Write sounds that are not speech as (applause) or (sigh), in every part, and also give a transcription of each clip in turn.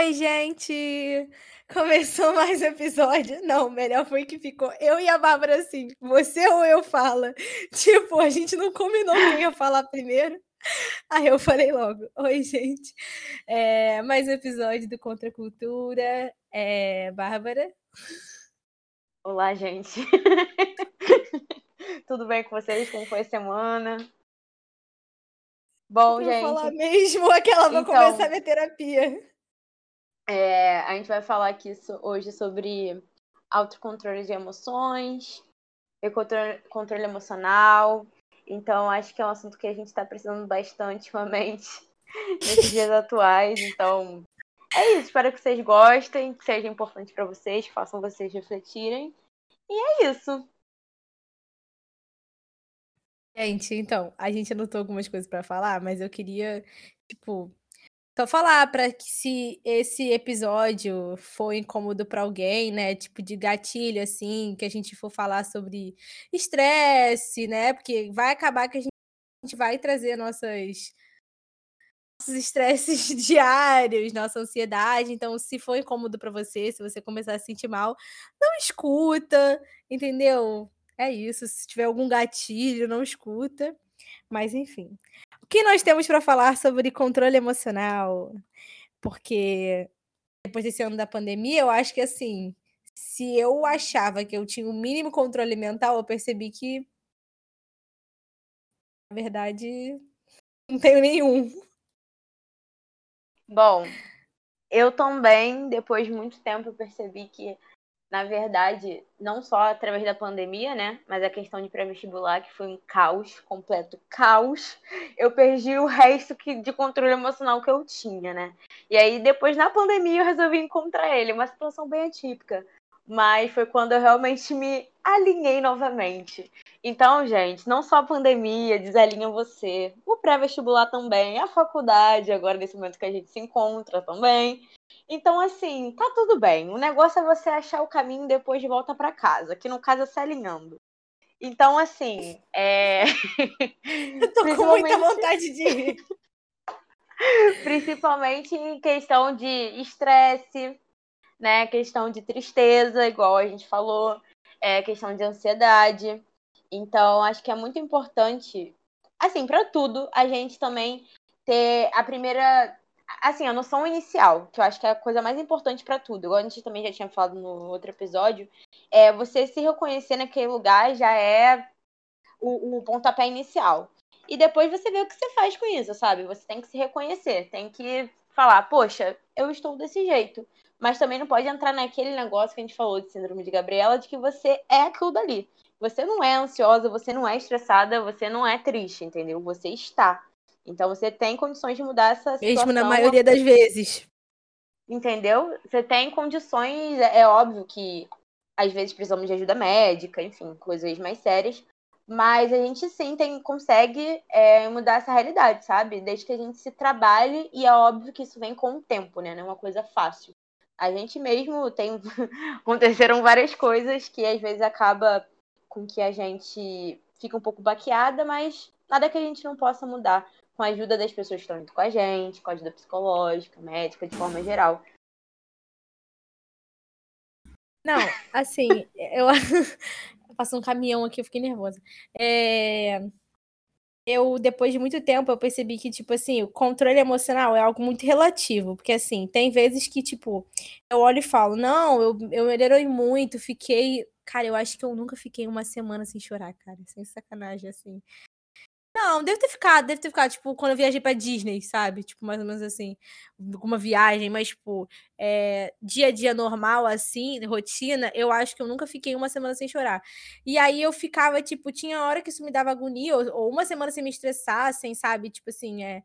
Oi, gente! Começou mais um episódio. Não, melhor foi que ficou eu e a Bárbara assim, você ou eu fala. (laughs) Tipo, a gente não combinou quem ia falar primeiro. Aí eu falei logo, oi, gente. É, mais um episódio do Contra a Cultura. É, Bárbara. Olá, gente. (laughs) Tudo bem com vocês? Como foi a semana? Bom, gente. Vou falar mesmo aquela vou então, começar minha terapia. É, a gente vai falar aqui hoje sobre autocontrole de emoções, controle, controle emocional. Então, acho que é um assunto que a gente está precisando bastante ultimamente, (laughs) nesses dias atuais. Então, é isso. Espero que vocês gostem, que seja importante para vocês, que façam vocês refletirem. E é isso. Gente, então, a gente anotou algumas coisas para falar, mas eu queria, tipo, só falar para que se esse episódio for incômodo para alguém, né, tipo de gatilho assim, que a gente for falar sobre estresse, né? Porque vai acabar que a gente vai trazer nossas nossos estresses (laughs) diários, nossa ansiedade. Então, se for incômodo para você, se você começar a se sentir mal, não escuta, entendeu? É isso. Se tiver algum gatilho, não escuta. Mas enfim que nós temos para falar sobre controle emocional? Porque depois desse ano da pandemia, eu acho que assim, se eu achava que eu tinha o mínimo controle mental, eu percebi que na verdade não tenho nenhum. Bom, eu também, depois de muito tempo, percebi que na verdade, não só através da pandemia, né? Mas a questão de pré-vestibular, que foi um caos, completo caos. Eu perdi o resto que, de controle emocional que eu tinha, né? E aí, depois, na pandemia, eu resolvi encontrar ele. Uma situação bem atípica. Mas foi quando eu realmente me alinhei novamente. Então, gente, não só a pandemia desalinha você, o pré-vestibular também, a faculdade, agora nesse momento que a gente se encontra também. Então, assim, tá tudo bem. O negócio é você achar o caminho depois de volta para casa, que no caso é se alinhando. Então, assim, é. (laughs) Eu tô com muita vontade de ir. (laughs) Principalmente em questão de estresse, né? Questão de tristeza, igual a gente falou, é questão de ansiedade. Então, acho que é muito importante, assim, para tudo, a gente também ter a primeira assim, a noção inicial, que eu acho que é a coisa mais importante para tudo, igual a gente também já tinha falado no outro episódio, é você se reconhecer naquele lugar já é o, o pontapé inicial. E depois você vê o que você faz com isso, sabe? Você tem que se reconhecer, tem que falar, poxa, eu estou desse jeito. Mas também não pode entrar naquele negócio que a gente falou de síndrome de Gabriela, de que você é aquilo dali. Você não é ansiosa, você não é estressada, você não é triste, entendeu? Você está. Então você tem condições de mudar essa situação. Mesmo na maioria das vezes. Entendeu? Você tem condições, é, é óbvio que às vezes precisamos de ajuda médica, enfim, coisas mais sérias. Mas a gente sim tem, consegue é, mudar essa realidade, sabe? Desde que a gente se trabalhe, e é óbvio que isso vem com o tempo, né? Não é uma coisa fácil. A gente mesmo tem. (laughs) Aconteceram várias coisas que às vezes acaba com que a gente fica um pouco baqueada, mas nada que a gente não possa mudar com a ajuda das pessoas que estão indo com a gente, com a ajuda psicológica, médica, de forma geral. Não, assim, eu (laughs) passou um caminhão aqui, eu fiquei nervosa. É... Eu, depois de muito tempo, eu percebi que, tipo assim, o controle emocional é algo muito relativo. Porque, assim, tem vezes que, tipo, eu olho e falo, não, eu, eu melhorei muito, fiquei. Cara, eu acho que eu nunca fiquei uma semana sem chorar, cara. Sem sacanagem, assim. Não, deve ter ficado, deve ter ficado, tipo, quando eu viajei pra Disney, sabe? Tipo, mais ou menos assim, alguma viagem, mas, tipo, é, dia a dia normal, assim, rotina, eu acho que eu nunca fiquei uma semana sem chorar. E aí eu ficava, tipo, tinha hora que isso me dava agonia, ou, ou uma semana sem me estressar, sem, sabe? Tipo assim, é.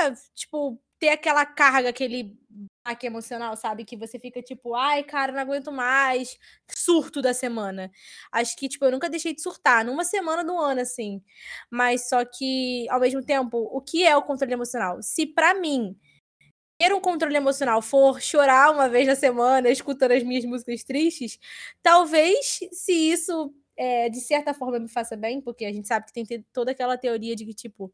É, tipo, ter aquela carga, aquele baque emocional, sabe? Que você fica tipo, ai, cara, não aguento mais. Surto da semana. Acho que, tipo, eu nunca deixei de surtar, numa semana do ano, assim. Mas só que, ao mesmo tempo, o que é o controle emocional? Se para mim ter um controle emocional for chorar uma vez na semana escutando as minhas músicas tristes, talvez se isso é, de certa forma me faça bem, porque a gente sabe que tem toda aquela teoria de que, tipo,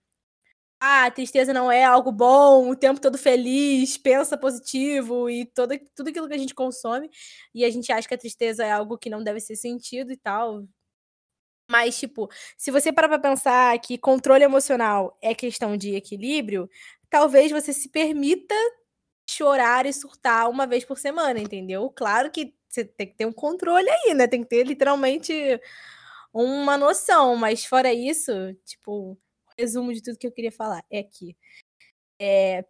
ah, tristeza não é algo bom, o tempo todo feliz, pensa positivo e todo, tudo aquilo que a gente consome. E a gente acha que a tristeza é algo que não deve ser sentido e tal. Mas, tipo, se você parar pra pensar que controle emocional é questão de equilíbrio, talvez você se permita chorar e surtar uma vez por semana, entendeu? Claro que você tem que ter um controle aí, né? Tem que ter literalmente uma noção, mas fora isso, tipo, resumo de tudo que eu queria falar é que é,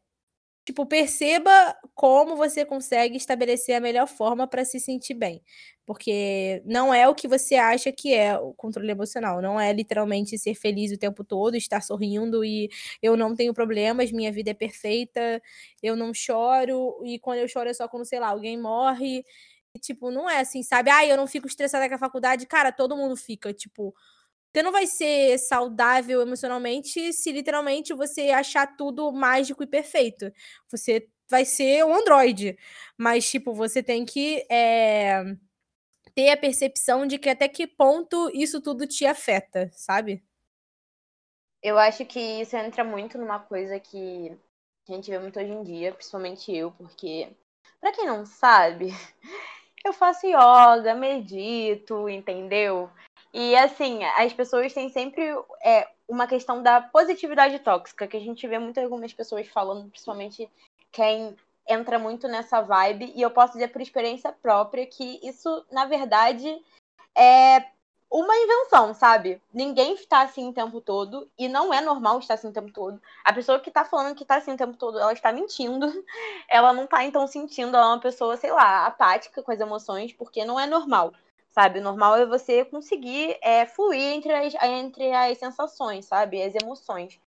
tipo, perceba como você consegue estabelecer a melhor forma para se sentir bem. Porque não é o que você acha que é o controle emocional. Não é literalmente ser feliz o tempo todo, estar sorrindo e eu não tenho problemas, minha vida é perfeita, eu não choro, e quando eu choro é só quando, sei lá, alguém morre. E, tipo, não é assim, sabe? Ah, eu não fico estressada com a faculdade. Cara, todo mundo fica, tipo. Você não vai ser saudável emocionalmente se literalmente você achar tudo mágico e perfeito. Você vai ser um androide. Mas, tipo, você tem que é, ter a percepção de que até que ponto isso tudo te afeta, sabe? Eu acho que isso entra muito numa coisa que a gente vê muito hoje em dia, principalmente eu, porque, para quem não sabe, (laughs) eu faço yoga, medito, entendeu? E assim, as pessoas têm sempre é, uma questão da positividade tóxica, que a gente vê muito algumas pessoas falando, principalmente quem entra muito nessa vibe, e eu posso dizer por experiência própria que isso, na verdade, é uma invenção, sabe? Ninguém está assim o tempo todo, e não é normal estar assim o tempo todo. A pessoa que está falando que está assim o tempo todo, ela está mentindo. (laughs) Ela não está então sentindo, ela é uma pessoa, sei lá, apática com as emoções, porque não é normal sabe? O normal é você conseguir é, fluir entre as, entre as sensações, sabe? As emoções.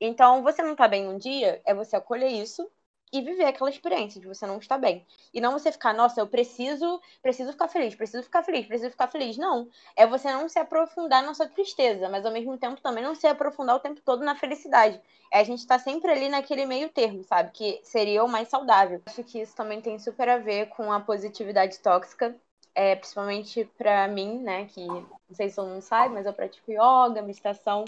Então, você não tá bem um dia, é você acolher isso e viver aquela experiência de você não estar bem. E não você ficar, nossa, eu preciso, preciso ficar feliz, preciso ficar feliz, preciso ficar feliz. Não. É você não se aprofundar na sua tristeza, mas ao mesmo tempo também não se aprofundar o tempo todo na felicidade. É a gente tá sempre ali naquele meio termo, sabe? Que seria o mais saudável. Acho que isso também tem super a ver com a positividade tóxica é, principalmente para mim, né, que não sei se todo mundo sabe, mas eu pratico yoga, meditação.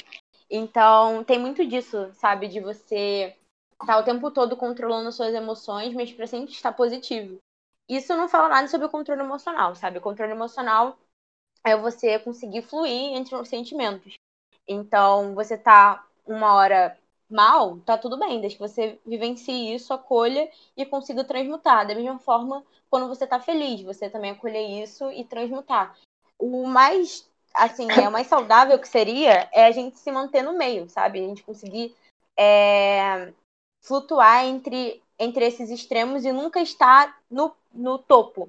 Então, tem muito disso, sabe, de você estar tá o tempo todo controlando suas emoções, mas para sempre estar positivo. Isso não fala nada sobre o controle emocional, sabe? O controle emocional é você conseguir fluir entre os sentimentos. Então, você tá uma hora mal, tá tudo bem, desde que você vivencie isso, acolha e consiga transmutar. Da mesma forma, quando você tá feliz, você também acolher isso e transmutar. O mais, assim, é o mais saudável que seria é a gente se manter no meio, sabe? A gente conseguir é, flutuar entre, entre esses extremos e nunca estar no, no topo.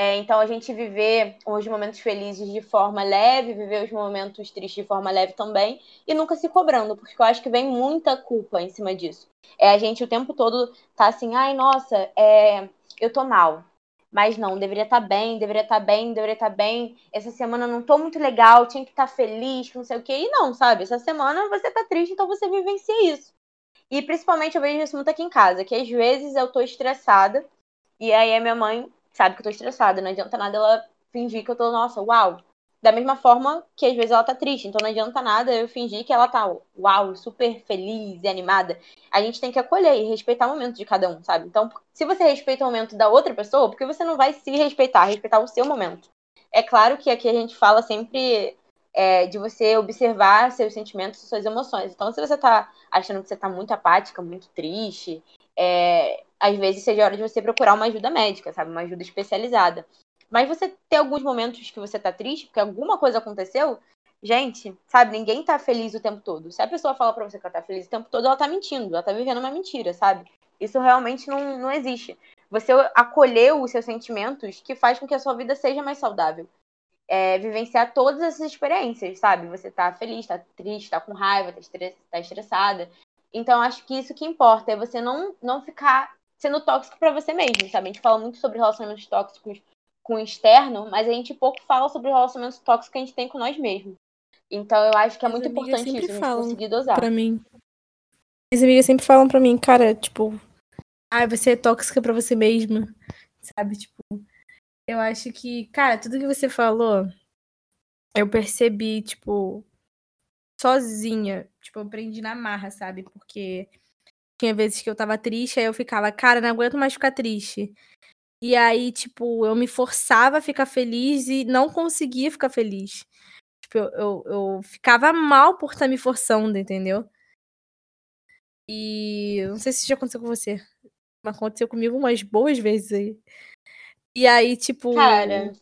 É, então, a gente viver os momentos felizes de forma leve, viver os momentos tristes de forma leve também, e nunca se cobrando, porque eu acho que vem muita culpa em cima disso. É a gente o tempo todo tá assim, ai, nossa, é, eu tô mal. Mas não, deveria estar tá bem, deveria estar tá bem, deveria estar tá bem. Essa semana não tô muito legal, tinha que estar tá feliz, não sei o quê. E não, sabe? Essa semana você tá triste, então você vivencia isso. E principalmente eu vejo isso muito aqui em casa, que às vezes eu tô estressada, e aí a minha mãe sabe que eu tô estressada. Não adianta nada ela fingir que eu tô, nossa, uau. Da mesma forma que às vezes ela tá triste, então não adianta nada eu fingir que ela tá, uau, super feliz e animada. A gente tem que acolher e respeitar o momento de cada um, sabe? Então, se você respeita o momento da outra pessoa, porque você não vai se respeitar, respeitar o seu momento. É claro que aqui a gente fala sempre é, de você observar seus sentimentos, suas emoções. Então, se você tá achando que você tá muito apática, muito triste, é, às vezes seja hora de você procurar uma ajuda médica, sabe? Uma ajuda especializada. Mas você ter alguns momentos que você tá triste, porque alguma coisa aconteceu, gente, sabe? Ninguém tá feliz o tempo todo. Se a pessoa fala pra você que ela tá feliz o tempo todo, ela tá mentindo, ela tá vivendo uma mentira, sabe? Isso realmente não, não existe. Você acolheu os seus sentimentos que faz com que a sua vida seja mais saudável. É, vivenciar todas essas experiências, sabe? Você tá feliz, tá triste, tá com raiva, tá, tá estressada. Então, acho que isso que importa é você não, não ficar sendo tóxico para você mesmo, sabe? A gente fala muito sobre relacionamentos tóxicos com o externo, mas a gente pouco fala sobre relacionamentos tóxicos que a gente tem com nós mesmos. Então, eu acho que é muito importante isso, a gente conseguir dosar. Pra mim. Minhas amigas sempre falam pra mim, cara, tipo, ah, você é tóxica pra você mesma, sabe? Tipo, eu acho que, cara, tudo que você falou, eu percebi, tipo, sozinha. Tipo, eu aprendi na marra, sabe? Porque tinha vezes que eu tava triste, aí eu ficava, cara, não aguento mais ficar triste. E aí, tipo, eu me forçava a ficar feliz e não conseguia ficar feliz. Tipo, eu, eu, eu ficava mal por estar tá me forçando, entendeu? E não sei se isso já aconteceu com você. Mas aconteceu comigo umas boas vezes aí. E aí, tipo. Cara,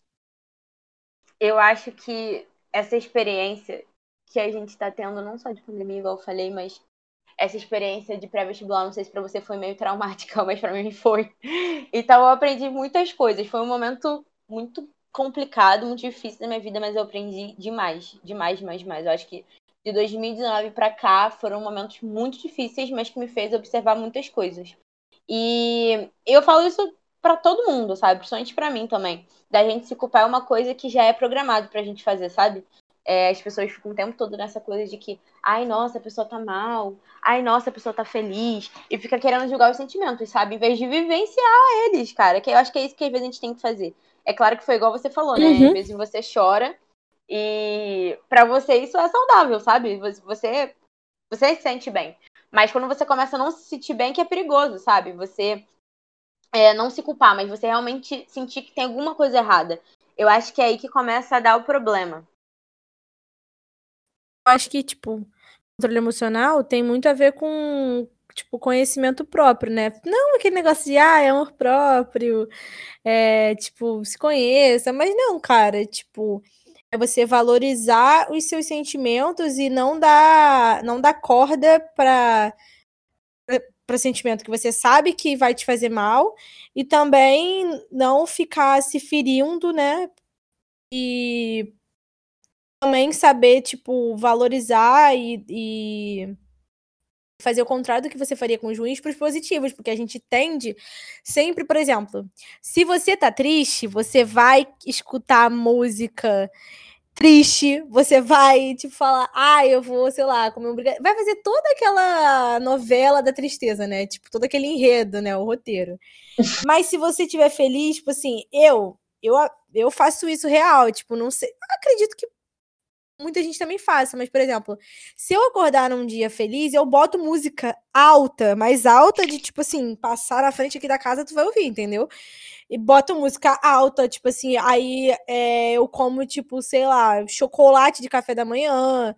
eu acho que essa experiência que a gente tá tendo, não só de pandemia, igual eu falei, mas essa experiência de pré-vestibular, não sei se para você foi meio traumática, (laughs) mas para mim foi. Então eu aprendi muitas coisas. Foi um momento muito complicado, muito difícil da minha vida, mas eu aprendi demais, demais, demais, demais. Eu acho que de 2019 para cá foram momentos muito difíceis, mas que me fez observar muitas coisas. E eu falo isso para todo mundo, sabe? Principalmente para mim também. Da gente se culpar é uma coisa que já é programado pra gente fazer, sabe? É, as pessoas ficam o tempo todo nessa coisa de que, ai, nossa, a pessoa tá mal, ai, nossa, a pessoa tá feliz, e fica querendo julgar os sentimentos, sabe? Em vez de vivenciar eles, cara. Que eu acho que é isso que às vezes a gente tem que fazer. É claro que foi igual você falou, né? Uhum. Às vezes você chora e para você isso é saudável, sabe? Você você se sente bem. Mas quando você começa a não se sentir bem, que é perigoso, sabe? Você é, não se culpar, mas você realmente sentir que tem alguma coisa errada. Eu acho que é aí que começa a dar o problema acho que, tipo, controle emocional tem muito a ver com, tipo, conhecimento próprio, né? Não aquele negócio de, ah, é amor próprio, é, tipo, se conheça, mas não, cara, tipo, é você valorizar os seus sentimentos e não dar, não dar corda para para sentimento que você sabe que vai te fazer mal e também não ficar se ferindo, né? E também saber, tipo, valorizar e, e, fazer o contrário do que você faria com os ruins para os positivos, porque a gente tende sempre, por exemplo, se você tá triste, você vai escutar música triste, você vai, tipo, falar, ah, eu vou, sei lá, comer um brigadeiro. Vai fazer toda aquela novela da tristeza, né? Tipo, todo aquele enredo, né? O roteiro. (laughs) Mas se você estiver feliz, tipo assim, eu, eu, eu faço isso real, tipo, não sei. Acredito que muita gente também faça, mas, por exemplo, se eu acordar num dia feliz, eu boto música alta, mais alta, de tipo assim, passar na frente aqui da casa, tu vai ouvir, entendeu? E boto música alta, tipo assim, aí é, eu como, tipo, sei lá, chocolate de café da manhã,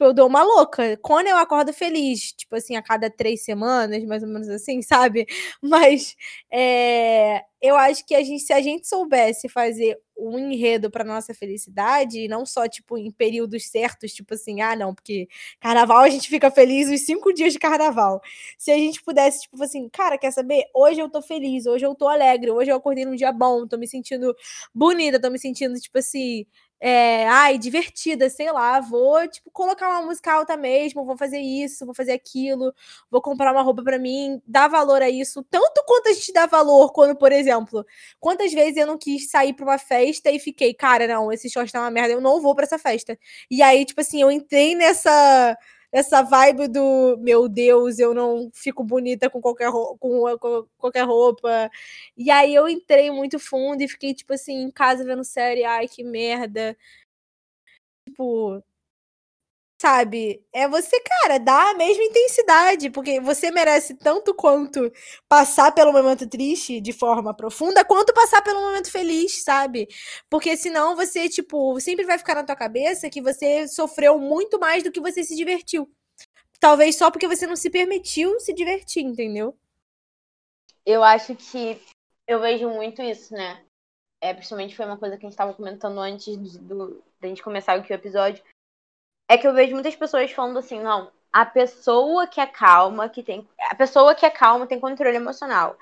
Tipo, eu dou uma louca. Quando eu acordo feliz, tipo assim, a cada três semanas, mais ou menos assim, (laughs) sabe? Mas é, eu acho que a gente, se a gente soubesse fazer um enredo para nossa felicidade, não só, tipo, em períodos certos, tipo assim, ah, não, porque carnaval a gente fica feliz os cinco dias de carnaval. Se a gente pudesse, tipo assim, cara, quer saber? Hoje eu tô feliz, hoje eu tô alegre, hoje eu acordei num dia bom, tô me sentindo bonita, tô me sentindo, tipo assim, é, ai, divertida, sei lá, vou, tipo, colocar uma música alta mesmo, vou fazer isso, vou fazer aquilo, vou comprar uma roupa para mim, dar valor a isso, tanto quanto a gente dá valor quando, por exemplo, quantas vezes eu não quis sair pra uma festa e fiquei, cara, não, esse short tá uma merda, eu não vou para essa festa. E aí, tipo assim, eu entrei nessa essa vibe do meu Deus, eu não fico bonita com qualquer, roupa, com, com, qualquer roupa. E aí eu entrei muito fundo e fiquei, tipo assim, em casa vendo série, ai, que merda. Tipo, sabe? É você, cara, dá a mesma intensidade, porque você merece tanto quanto passar pelo momento triste de forma profunda, quanto passar pelo momento feliz, sabe? Porque senão você, tipo, sempre vai ficar na tua cabeça que você sofreu muito mais do que você se divertiu. Talvez só porque você não se permitiu se divertir, entendeu? Eu acho que eu vejo muito isso, né? É, principalmente foi uma coisa que a gente estava comentando antes do, da gente começar aqui o episódio é que eu vejo muitas pessoas falando assim, não, a pessoa que é calma, que tem. A pessoa que é calma tem controle emocional.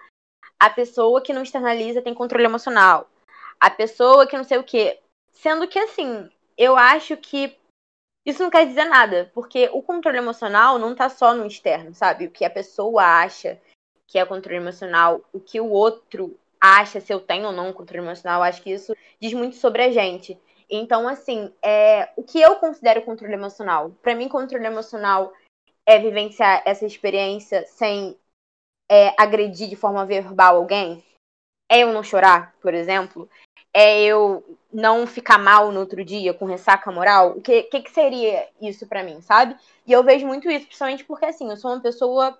A pessoa que não externaliza tem controle emocional. A pessoa que não sei o quê. Sendo que, assim, eu acho que isso não quer dizer nada, porque o controle emocional não tá só no externo, sabe? O que a pessoa acha que é controle emocional, o que o outro acha se eu tenho ou não controle emocional, acho que isso diz muito sobre a gente. Então, assim, é, o que eu considero controle emocional? Para mim, controle emocional é vivenciar essa experiência sem é, agredir de forma verbal alguém? É eu não chorar, por exemplo? É eu não ficar mal no outro dia com ressaca moral? O que, que, que seria isso para mim, sabe? E eu vejo muito isso, principalmente porque assim, eu sou uma pessoa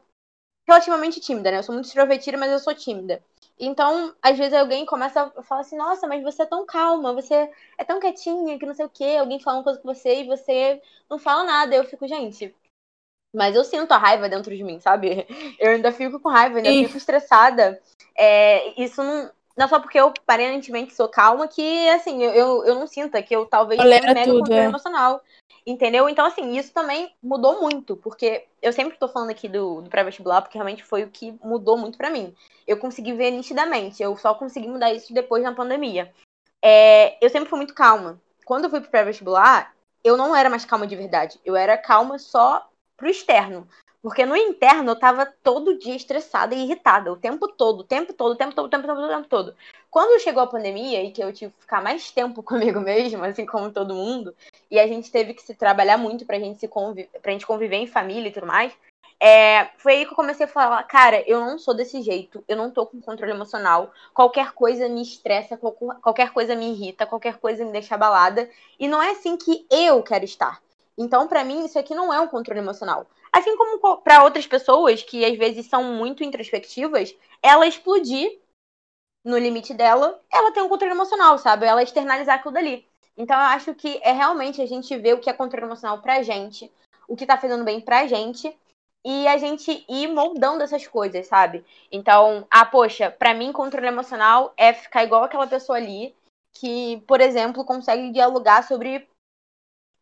relativamente tímida, né? Eu sou muito extrovertida, mas eu sou tímida. Então, às vezes alguém começa a falar assim, nossa, mas você é tão calma, você é tão quietinha, que não sei o quê, alguém fala uma coisa com você e você não fala nada. Eu fico, gente, mas eu sinto a raiva dentro de mim, sabe? (laughs) Eu ainda fico com raiva, ainda Sim. fico estressada. É, isso não. Não é só porque eu aparentemente sou calma que, assim, eu, eu não sinta que eu talvez tenha mega tudo, controle é. emocional. Entendeu? Então, assim, isso também mudou muito, porque eu sempre tô falando aqui do, do pré-vestibular, porque realmente foi o que mudou muito para mim. Eu consegui ver nitidamente, eu só consegui mudar isso depois da pandemia. É, eu sempre fui muito calma. Quando eu fui pro pré-vestibular, eu não era mais calma de verdade. Eu era calma só pro externo. Porque no interno eu tava todo dia estressada e irritada, o tempo todo, o tempo todo, o tempo todo, o tempo todo, o tempo todo. Quando chegou a pandemia e que eu tive que ficar mais tempo (laughs) comigo mesma, assim como todo mundo, e a gente teve que se trabalhar muito pra gente, se conviver, pra gente conviver em família e tudo mais, é, foi aí que eu comecei a falar, cara, eu não sou desse jeito, eu não tô com controle emocional, qualquer coisa me estressa, qualquer coisa me irrita, qualquer coisa me deixa abalada, e não é assim que eu quero estar. Então, para mim, isso aqui não é um controle emocional. Assim como para outras pessoas que às vezes são muito introspectivas, ela explodir no limite dela, ela tem um controle emocional, sabe? Ela externalizar aquilo dali. Então eu acho que é realmente a gente ver o que é controle emocional pra gente, o que tá fazendo bem pra gente, e a gente ir moldando essas coisas, sabe? Então, ah, poxa, pra mim controle emocional é ficar igual aquela pessoa ali que, por exemplo, consegue dialogar sobre,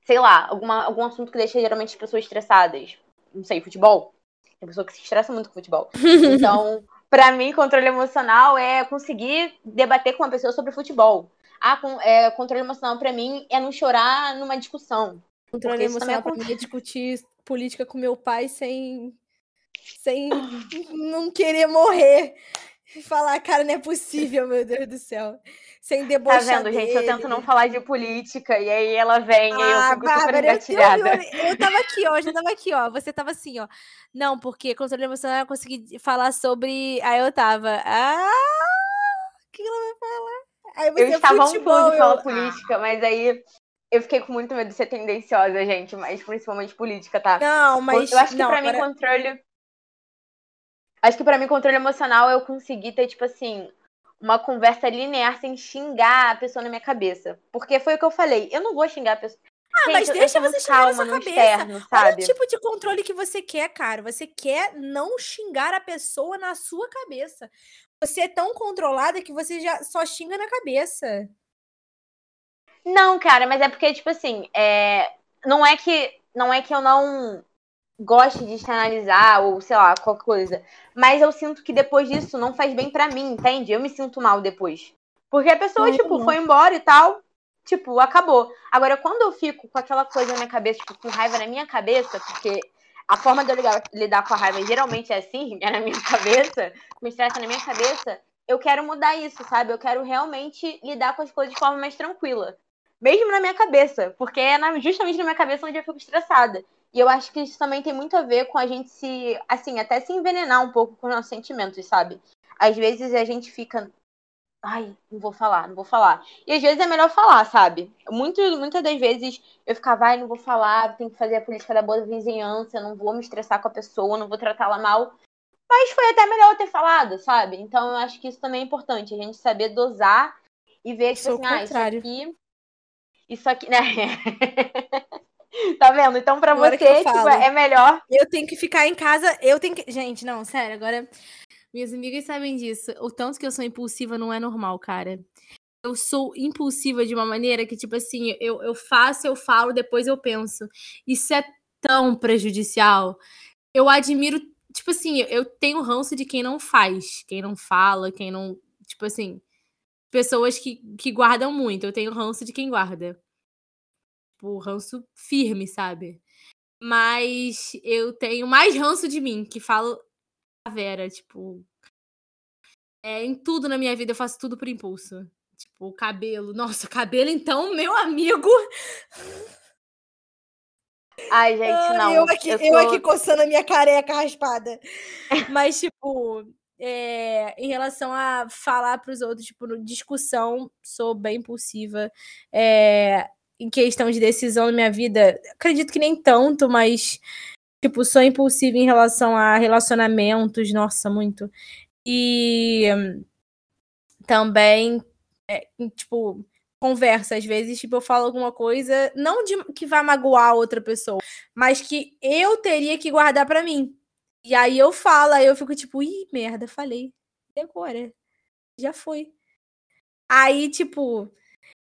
sei lá, alguma, algum assunto que deixa geralmente as pessoas estressadas não sei, futebol. Tem pessoa que se estressa muito com futebol. (laughs) Então, para mim, controle emocional é conseguir debater com uma pessoa sobre futebol. Ah, com, é, controle emocional para mim é não chorar numa discussão. Controle emocional para mim é discutir política com meu pai sem sem não querer morrer. Falar, cara, não é possível, meu Deus do céu sem debochar Tá vendo, gente? Eu tento não falar de política e aí ela vem ah, e eu fico Bárbara, super engatilhada. Eu, eu, tava aqui, ó, eu tava aqui, ó. Você tava assim, ó. Não, porque controle emocional eu consegui falar sobre. Aí eu tava. Ah! O que ela vai falar? Aí você, eu estava futebol, um pouco de falar eu... política, mas aí eu fiquei com muito medo de ser tendenciosa, gente, mas principalmente política, tá? Não, mas. Eu acho que não, pra mim, controle. Acho que pra mim, controle emocional eu consegui ter, tipo assim, uma conversa linear sem xingar a pessoa na minha cabeça. Porque foi o que eu falei. Eu não vou xingar a pessoa. Ah, Gente, mas deixa você xingar na sua cabeça. Externo, Olha o tipo de controle que você quer, cara. Você quer não xingar a pessoa na sua cabeça. Você é tão controlada que você já só xinga na cabeça. Não, cara, mas é porque, tipo assim, é... não é que não é que eu não goste de externalizar ou sei lá, qualquer coisa. Mas eu sinto que depois disso não faz bem para mim, entende? Eu me sinto mal depois. Porque a pessoa, tipo, foi embora e tal, tipo, acabou. Agora, quando eu fico com aquela coisa na minha cabeça, tipo, com raiva na minha cabeça, porque a forma de eu lidar, lidar com a raiva geralmente é assim, (laughs) é na minha cabeça, me estressa na minha cabeça, eu quero mudar isso, sabe? Eu quero realmente lidar com as coisas de forma mais tranquila. Mesmo na minha cabeça, porque é na, justamente na minha cabeça onde eu fico estressada. E eu acho que isso também tem muito a ver com a gente se, assim, até se envenenar um pouco com os nossos sentimentos, sabe? Às vezes a gente fica. Ai, não vou falar, não vou falar. E às vezes é melhor falar, sabe? Muito, muitas das vezes eu ficava, ai, não vou falar, tenho que fazer a política da boa vizinhança, não vou me estressar com a pessoa, não vou tratá-la mal. Mas foi até melhor eu ter falado, sabe? Então eu acho que isso também é importante, a gente saber dosar e ver tipo assim, ah, isso aqui. Isso aqui, (laughs) né? (laughs) Tá vendo? Então, pra agora você, tipo, é melhor. Eu tenho que ficar em casa. Eu tenho que. Gente, não, sério, agora. Minhas amigas sabem disso. O tanto que eu sou impulsiva não é normal, cara. Eu sou impulsiva de uma maneira que, tipo assim, eu, eu faço, eu falo, depois eu penso. Isso é tão prejudicial. Eu admiro, tipo assim, eu tenho ranço de quem não faz, quem não fala, quem não. Tipo assim, pessoas que, que guardam muito. Eu tenho ranço de quem guarda tipo, ranço firme, sabe? Mas eu tenho mais ranço de mim, que falo a Vera, tipo. É, em tudo na minha vida eu faço tudo por impulso. Tipo, cabelo. Nossa, cabelo, então, meu amigo. Ai, gente, não. Eu aqui, eu, eu aqui coçando a minha careca raspada. (laughs) Mas, tipo, é, em relação a falar para os outros, tipo, discussão, sou bem impulsiva. É, em questão de decisão na minha vida, acredito que nem tanto, mas, tipo, sou impulsiva em relação a relacionamentos, nossa, muito. E também, é, tipo, conversa, às vezes, tipo, eu falo alguma coisa, não de que vai magoar outra pessoa, mas que eu teria que guardar para mim. E aí eu falo, aí eu fico tipo, ih, merda, falei. E agora? Já foi. Aí, tipo,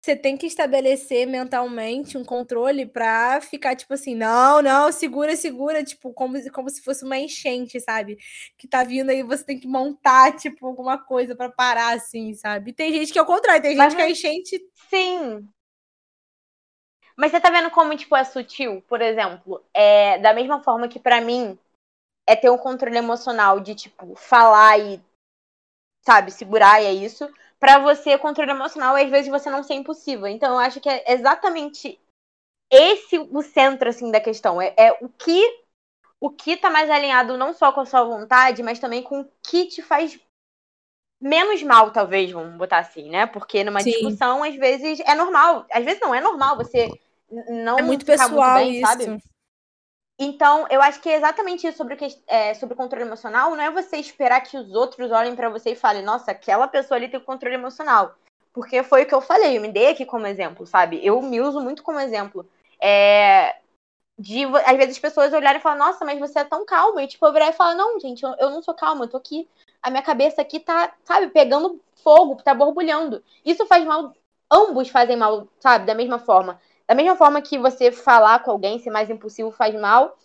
você tem que estabelecer mentalmente um controle pra ficar, tipo assim, não, não, segura, segura, tipo, como, como se fosse uma enchente, sabe? Que tá vindo aí, você tem que montar, tipo, alguma coisa para parar, assim, sabe? tem gente que é o contrário, tem gente Mas, que a enchente. Sim. Mas você tá vendo como, tipo, é sutil? Por exemplo, é, da mesma forma que para mim é ter um controle emocional de, tipo, falar e, sabe, segurar e é isso. Para você, controle emocional, às vezes você não ser impossível. Então, eu acho que é exatamente esse o centro, assim, da questão. É, é o que o que tá mais alinhado não só com a sua vontade, mas também com o que te faz menos mal, talvez, vamos botar assim, né? Porque numa Sim. discussão, às vezes, é normal. Às vezes não, é normal você não é muito pessoal muito bem, isso. sabe? Então, eu acho que é exatamente isso sobre o, que, é, sobre o controle emocional. Não é você esperar que os outros olhem para você e falem, nossa, aquela pessoa ali tem controle emocional. Porque foi o que eu falei, eu me dei aqui como exemplo, sabe? Eu me uso muito como exemplo. É, de, às vezes, as pessoas olharem e falam, nossa, mas você é tão calma. E, tipo, eu virar e falar, não, gente, eu, eu não sou calma, eu tô aqui. A minha cabeça aqui tá, sabe, pegando fogo, tá borbulhando. Isso faz mal, ambos fazem mal, sabe, da mesma forma. Da mesma forma que você falar com alguém, ser mais impulsivo faz mal,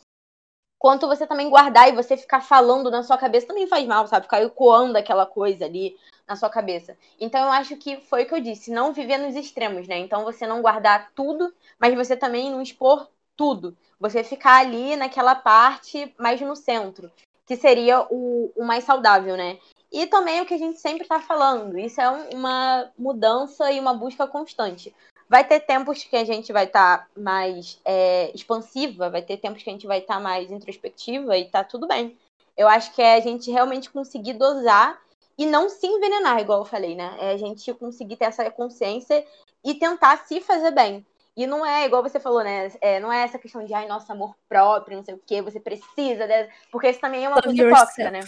quanto você também guardar e você ficar falando na sua cabeça também faz mal, sabe? Ficar ecoando aquela coisa ali na sua cabeça. Então eu acho que foi o que eu disse, não viver nos extremos, né? Então você não guardar tudo, mas você também não expor tudo. Você ficar ali naquela parte mais no centro, que seria o, o mais saudável, né? E também o que a gente sempre está falando, isso é uma mudança e uma busca constante. Vai ter tempos que a gente vai estar tá mais é, expansiva, vai ter tempos que a gente vai estar tá mais introspectiva e tá tudo bem. Eu acho que é a gente realmente conseguir dosar e não se envenenar, igual eu falei, né? É a gente conseguir ter essa consciência e tentar se fazer bem. E não é, igual você falou, né? É, não é essa questão de, ai, nosso amor próprio, não sei o quê, você precisa, de... porque isso também é uma coisa tóxica, né?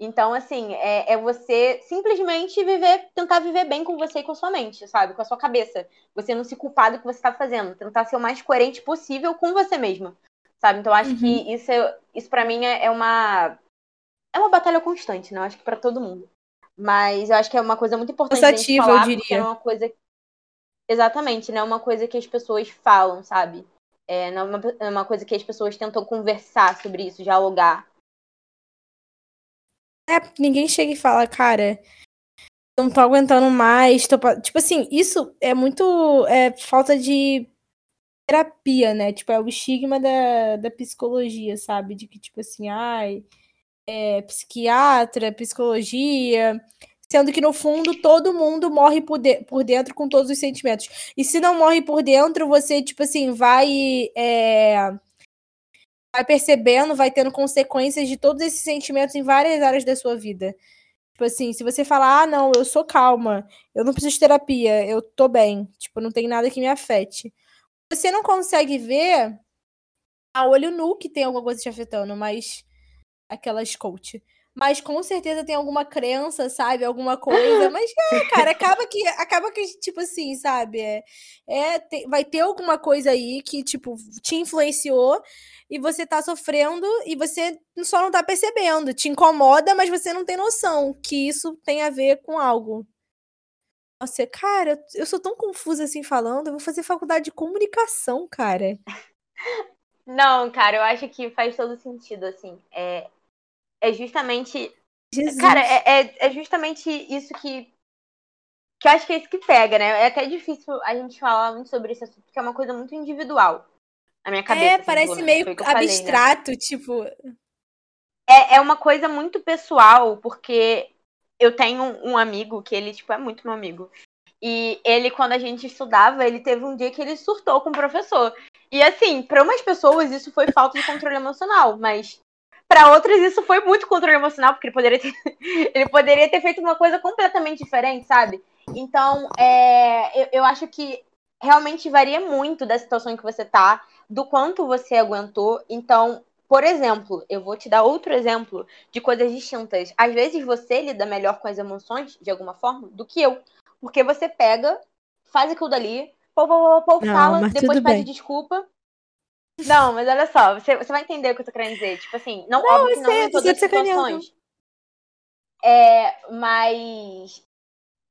Então, assim, é, é, você simplesmente viver, tentar viver bem com você e com a sua mente, sabe? Com a sua cabeça. Você não se culpar do que você está fazendo. Tentar ser o mais coerente possível com você mesma. Sabe? Então, acho uhum. que isso, isso para mim é, é uma. É uma batalha constante, né? Eu acho que para todo mundo. Mas eu acho que é uma coisa muito importante Cansativa, eu diria. é uma coisa. Exatamente, né? É uma coisa que as pessoas falam, sabe? É, não é uma, é uma coisa que as pessoas tentam conversar sobre isso, dialogar. É, ninguém chega e fala, cara, não tô aguentando mais. Tô... Tipo assim, isso é muito é, falta de terapia, né? Tipo, é o estigma da, da psicologia, sabe? De que, tipo assim, ai, é, psiquiatra, psicologia. Sendo que, no fundo, todo mundo morre por, de por dentro com todos os sentimentos. E se não morre por dentro, você, tipo assim, vai. É vai percebendo, vai tendo consequências de todos esses sentimentos em várias áreas da sua vida. Tipo assim, se você falar, ah, não, eu sou calma, eu não preciso de terapia, eu tô bem, tipo, não tem nada que me afete. Você não consegue ver a olho nu que tem alguma coisa te afetando, mas aquelas coach. Mas com certeza tem alguma crença, sabe? Alguma coisa. (laughs) Mas, é, cara, acaba que, acaba que, tipo assim, sabe? É, é tem, vai ter alguma coisa aí que, tipo, te influenciou e você tá sofrendo e você só não tá percebendo. Te incomoda, mas você não tem noção que isso tem a ver com algo. Nossa, cara, eu sou tão confusa assim falando. Eu vou fazer faculdade de comunicação, cara. (laughs) Não, cara, eu acho que faz todo sentido, assim. É, é justamente. Jesus. Cara, é, é, é justamente isso que. Que eu acho que é isso que pega, né? É até difícil a gente falar muito sobre isso, porque é uma coisa muito individual na minha cabeça. É, parece meio abstrato, falei, né? tipo. É, é uma coisa muito pessoal, porque eu tenho um amigo que ele, tipo, é muito meu amigo. E ele, quando a gente estudava, ele teve um dia que ele surtou com o professor. E assim, para umas pessoas isso foi falta de controle emocional, mas para outras isso foi muito controle emocional, porque ele poderia ter, (laughs) ele poderia ter feito uma coisa completamente diferente, sabe? Então, é, eu, eu acho que realmente varia muito da situação em que você tá, do quanto você aguentou. Então, por exemplo, eu vou te dar outro exemplo de coisas distintas. Às vezes você lida melhor com as emoções, de alguma forma, do que eu. Porque você pega, faz aquilo dali, pô, pô, pô, pô fala, depois pede desculpa. Não, mas olha só, você, você vai entender o que eu tô querendo dizer. Tipo assim, não, não óbvio que não em todas as situações. É, mas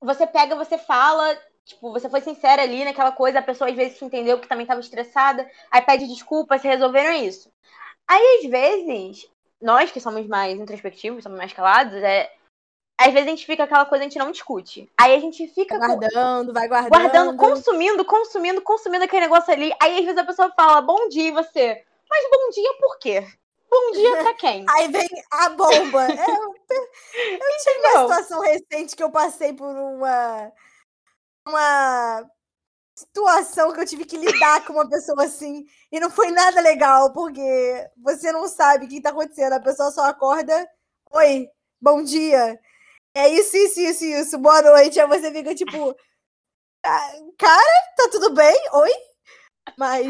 você pega, você fala, tipo, você foi sincera ali naquela coisa, a pessoa às vezes te entendeu que também estava estressada, aí pede desculpa, se resolveram isso. Aí, às vezes, nós que somos mais introspectivos, somos mais calados, é. Às vezes a gente fica aquela coisa, a gente não discute. Aí a gente fica. Guardando, vai guardando. Guardando, consumindo, consumindo, consumindo aquele negócio ali. Aí às vezes a pessoa fala, bom dia, e você. Mas bom dia por quê? Bom dia pra quem? (laughs) Aí vem a bomba. (laughs) Eu, eu tive uma situação recente que eu passei por uma. Uma situação que eu tive que lidar com uma pessoa assim. E não foi nada legal, porque você não sabe o que tá acontecendo. A pessoa só acorda. Oi, bom dia. É isso, isso, isso, isso. Boa noite. Aí você fica tipo. Ah, cara, tá tudo bem? Oi? Mas.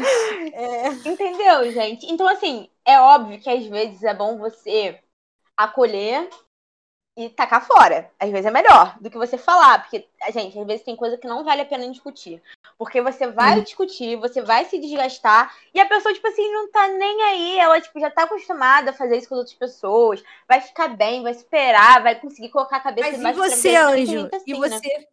É... Entendeu, gente? Então, assim, é óbvio que às vezes é bom você acolher e tacar fora. Às vezes é melhor do que você falar, porque, gente, às vezes tem coisa que não vale a pena discutir. Porque você vai discutir, você vai se desgastar, e a pessoa, tipo assim, não tá nem aí, ela, tipo, já tá acostumada a fazer isso com as outras pessoas, vai ficar bem, vai esperar, vai conseguir colocar a cabeça Mas embaixo e você, Anjo? Assim, e você? Né?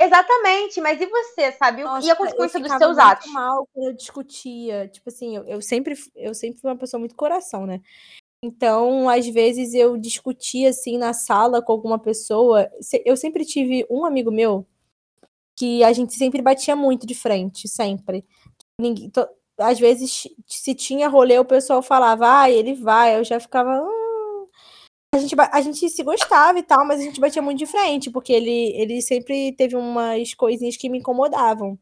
Exatamente, mas e você, sabe? Nossa, e a consequência dos seus atos? mal quando eu discutia. Tipo assim, eu, eu, sempre, eu sempre fui uma pessoa muito coração, né? Então, às vezes eu discutia assim na sala com alguma pessoa. Eu sempre tive um amigo meu que a gente sempre batia muito de frente, sempre. Ninguém, to, às vezes, se tinha rolê, o pessoal falava, ah, ele vai. Eu já ficava. Hum. A, gente, a gente se gostava e tal, mas a gente batia muito de frente, porque ele, ele sempre teve umas coisinhas que me incomodavam.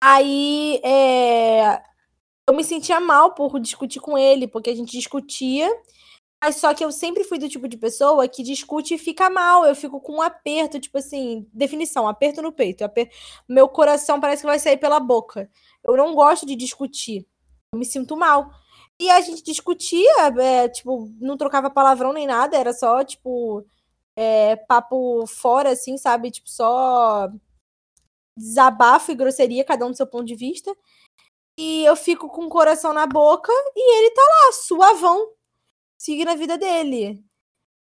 Aí, é, eu me sentia mal por discutir com ele, porque a gente discutia, mas só que eu sempre fui do tipo de pessoa que discute e fica mal. Eu fico com um aperto, tipo assim, definição, aperto no peito. Meu coração parece que vai sair pela boca. Eu não gosto de discutir. Eu me sinto mal. E a gente discutia, é, tipo, não trocava palavrão nem nada, era só, tipo, é, papo fora, assim, sabe? Tipo, só desabafo e grosseria, cada um do seu ponto de vista. E eu fico com o coração na boca e ele tá lá, suavão, seguindo a vida dele.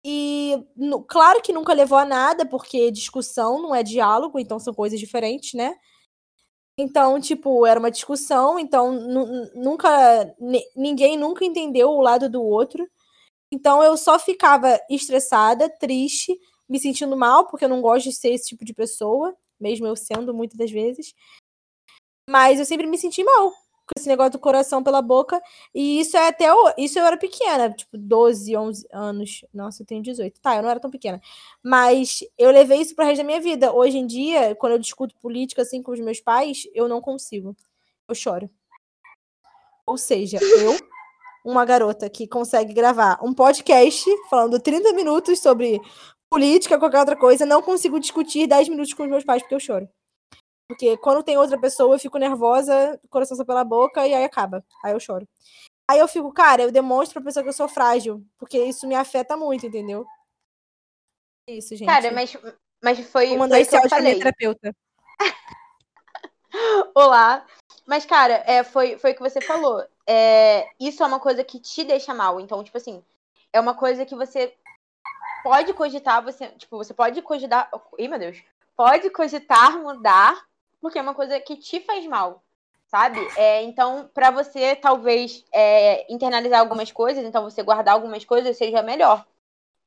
E no, claro que nunca levou a nada, porque discussão não é diálogo, então são coisas diferentes, né? Então, tipo, era uma discussão, então nunca ninguém nunca entendeu o lado do outro. Então eu só ficava estressada, triste, me sentindo mal, porque eu não gosto de ser esse tipo de pessoa, mesmo eu sendo muitas das vezes. Mas eu sempre me senti mal com esse negócio do coração pela boca. E isso é até. O... Isso eu era pequena, tipo, 12, 11 anos. Nossa, eu tenho 18. Tá, eu não era tão pequena. Mas eu levei isso pro resto da minha vida. Hoje em dia, quando eu discuto política assim com os meus pais, eu não consigo. Eu choro. Ou seja, eu, uma garota que consegue gravar um podcast falando 30 minutos sobre política, qualquer outra coisa, não consigo discutir 10 minutos com os meus pais porque eu choro. Porque quando tem outra pessoa, eu fico nervosa, coração só pela boca e aí acaba. Aí eu choro. Aí eu fico, cara, eu demonstro pra pessoa que eu sou frágil, porque isso me afeta muito, entendeu? É isso, gente. Cara, mas, mas foi. Vou mandar foi esse áudio pra minha terapeuta. (laughs) Olá. Mas, cara, é, foi, foi o que você falou. É, isso é uma coisa que te deixa mal. Então, tipo assim, é uma coisa que você pode cogitar, você, tipo, você pode cogitar. Ih, meu Deus. Pode cogitar mudar porque é uma coisa que te faz mal, sabe? É, então, para você talvez é, internalizar algumas coisas, então você guardar algumas coisas seja melhor.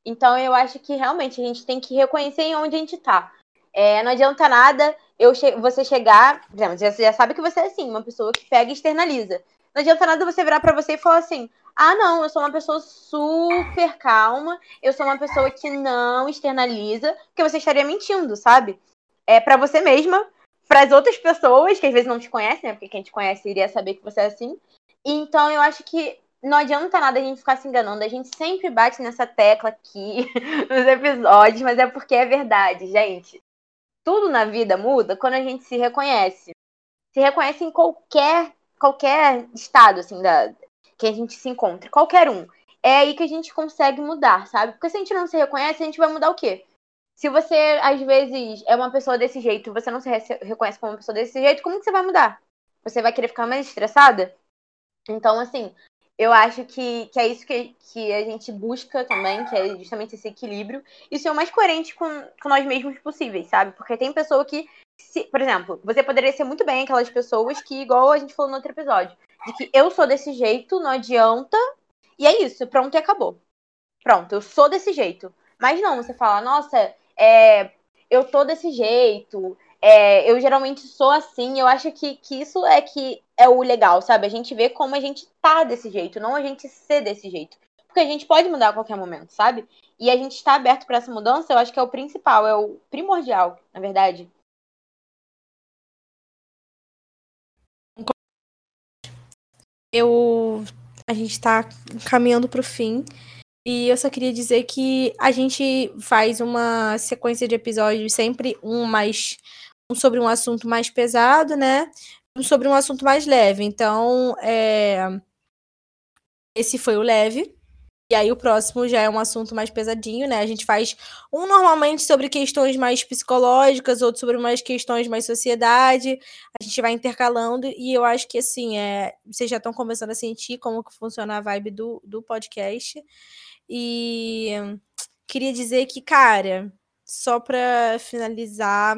Então, eu acho que realmente a gente tem que reconhecer em onde a gente tá. É, não adianta nada eu che você chegar, por exemplo, você já sabe que você é assim, uma pessoa que pega e externaliza. Não adianta nada você virar para você e falar assim: ah, não, eu sou uma pessoa super calma, eu sou uma pessoa que não externaliza, porque você estaria mentindo, sabe? É para você mesma, para as outras pessoas, que às vezes não te conhecem, né? Porque quem te conhece iria saber que você é assim. Então eu acho que não adianta nada a gente ficar se enganando. A gente sempre bate nessa tecla aqui (laughs) nos episódios, mas é porque é verdade, gente. Tudo na vida muda quando a gente se reconhece. Se reconhece em qualquer qualquer estado assim da que a gente se encontre, qualquer um. É aí que a gente consegue mudar, sabe? Porque se a gente não se reconhece, a gente vai mudar o quê? Se você, às vezes, é uma pessoa desse jeito e você não se reconhece como uma pessoa desse jeito, como que você vai mudar? Você vai querer ficar mais estressada? Então, assim, eu acho que, que é isso que, que a gente busca também, que é justamente esse equilíbrio, e ser o mais coerente com, com nós mesmos possíveis, sabe? Porque tem pessoa que, se, por exemplo, você poderia ser muito bem aquelas pessoas que, igual a gente falou no outro episódio, de que eu sou desse jeito, não adianta, e é isso, pronto e acabou. Pronto, eu sou desse jeito. Mas não, você fala, nossa, é, eu tô desse jeito, é, eu geralmente sou assim, eu acho que, que isso é que é o legal, sabe? A gente vê como a gente tá desse jeito, não a gente ser desse jeito. Porque a gente pode mudar a qualquer momento, sabe? E a gente está aberto para essa mudança, eu acho que é o principal, é o primordial, na verdade. Eu a gente está caminhando para o fim. E eu só queria dizer que a gente faz uma sequência de episódios, sempre um mais. um sobre um assunto mais pesado, né? Um sobre um assunto mais leve. Então, é... esse foi o leve. E aí o próximo já é um assunto mais pesadinho, né? A gente faz um normalmente sobre questões mais psicológicas, outro sobre mais questões mais sociedade. A gente vai intercalando e eu acho que assim, é, vocês já estão começando a sentir como que funciona a vibe do, do podcast. E queria dizer que, cara, só para finalizar,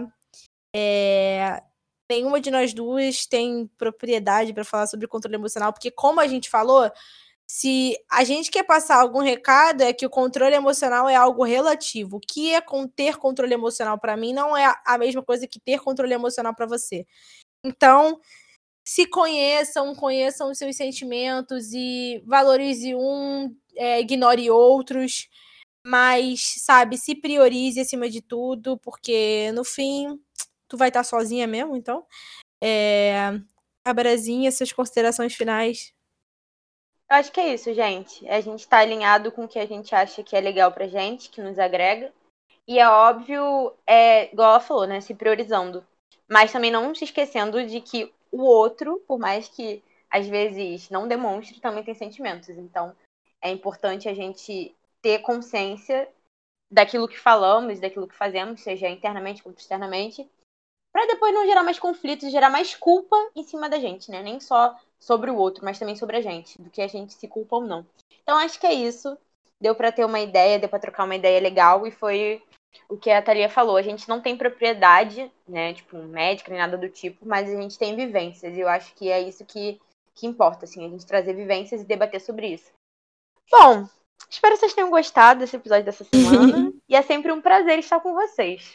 é, nenhuma de nós duas tem propriedade para falar sobre controle emocional, porque como a gente falou, se a gente quer passar algum recado, é que o controle emocional é algo relativo. O que é ter controle emocional para mim não é a mesma coisa que ter controle emocional para você. Então, se conheçam, conheçam os seus sentimentos e valorize um, é, ignore outros, mas, sabe, se priorize acima de tudo, porque no fim, tu vai estar sozinha mesmo, então. É, Abrazinha, suas considerações finais. Eu acho que é isso, gente. A gente está alinhado com o que a gente acha que é legal pra gente, que nos agrega. E é óbvio, é, igual ela falou, né? Se priorizando. Mas também não se esquecendo de que o outro, por mais que às vezes não demonstre, também tem sentimentos. Então, é importante a gente ter consciência daquilo que falamos, daquilo que fazemos, seja internamente quanto externamente, para depois não gerar mais conflitos, gerar mais culpa em cima da gente, né? Nem só sobre o outro, mas também sobre a gente, do que a gente se culpa ou não. Então acho que é isso. Deu para ter uma ideia, deu para trocar uma ideia legal e foi o que a Thalia falou. A gente não tem propriedade, né, tipo médica nem nada do tipo, mas a gente tem vivências e eu acho que é isso que que importa, assim, a gente trazer vivências e debater sobre isso. Bom, espero que vocês tenham gostado desse episódio dessa semana. (laughs) e é sempre um prazer estar com vocês.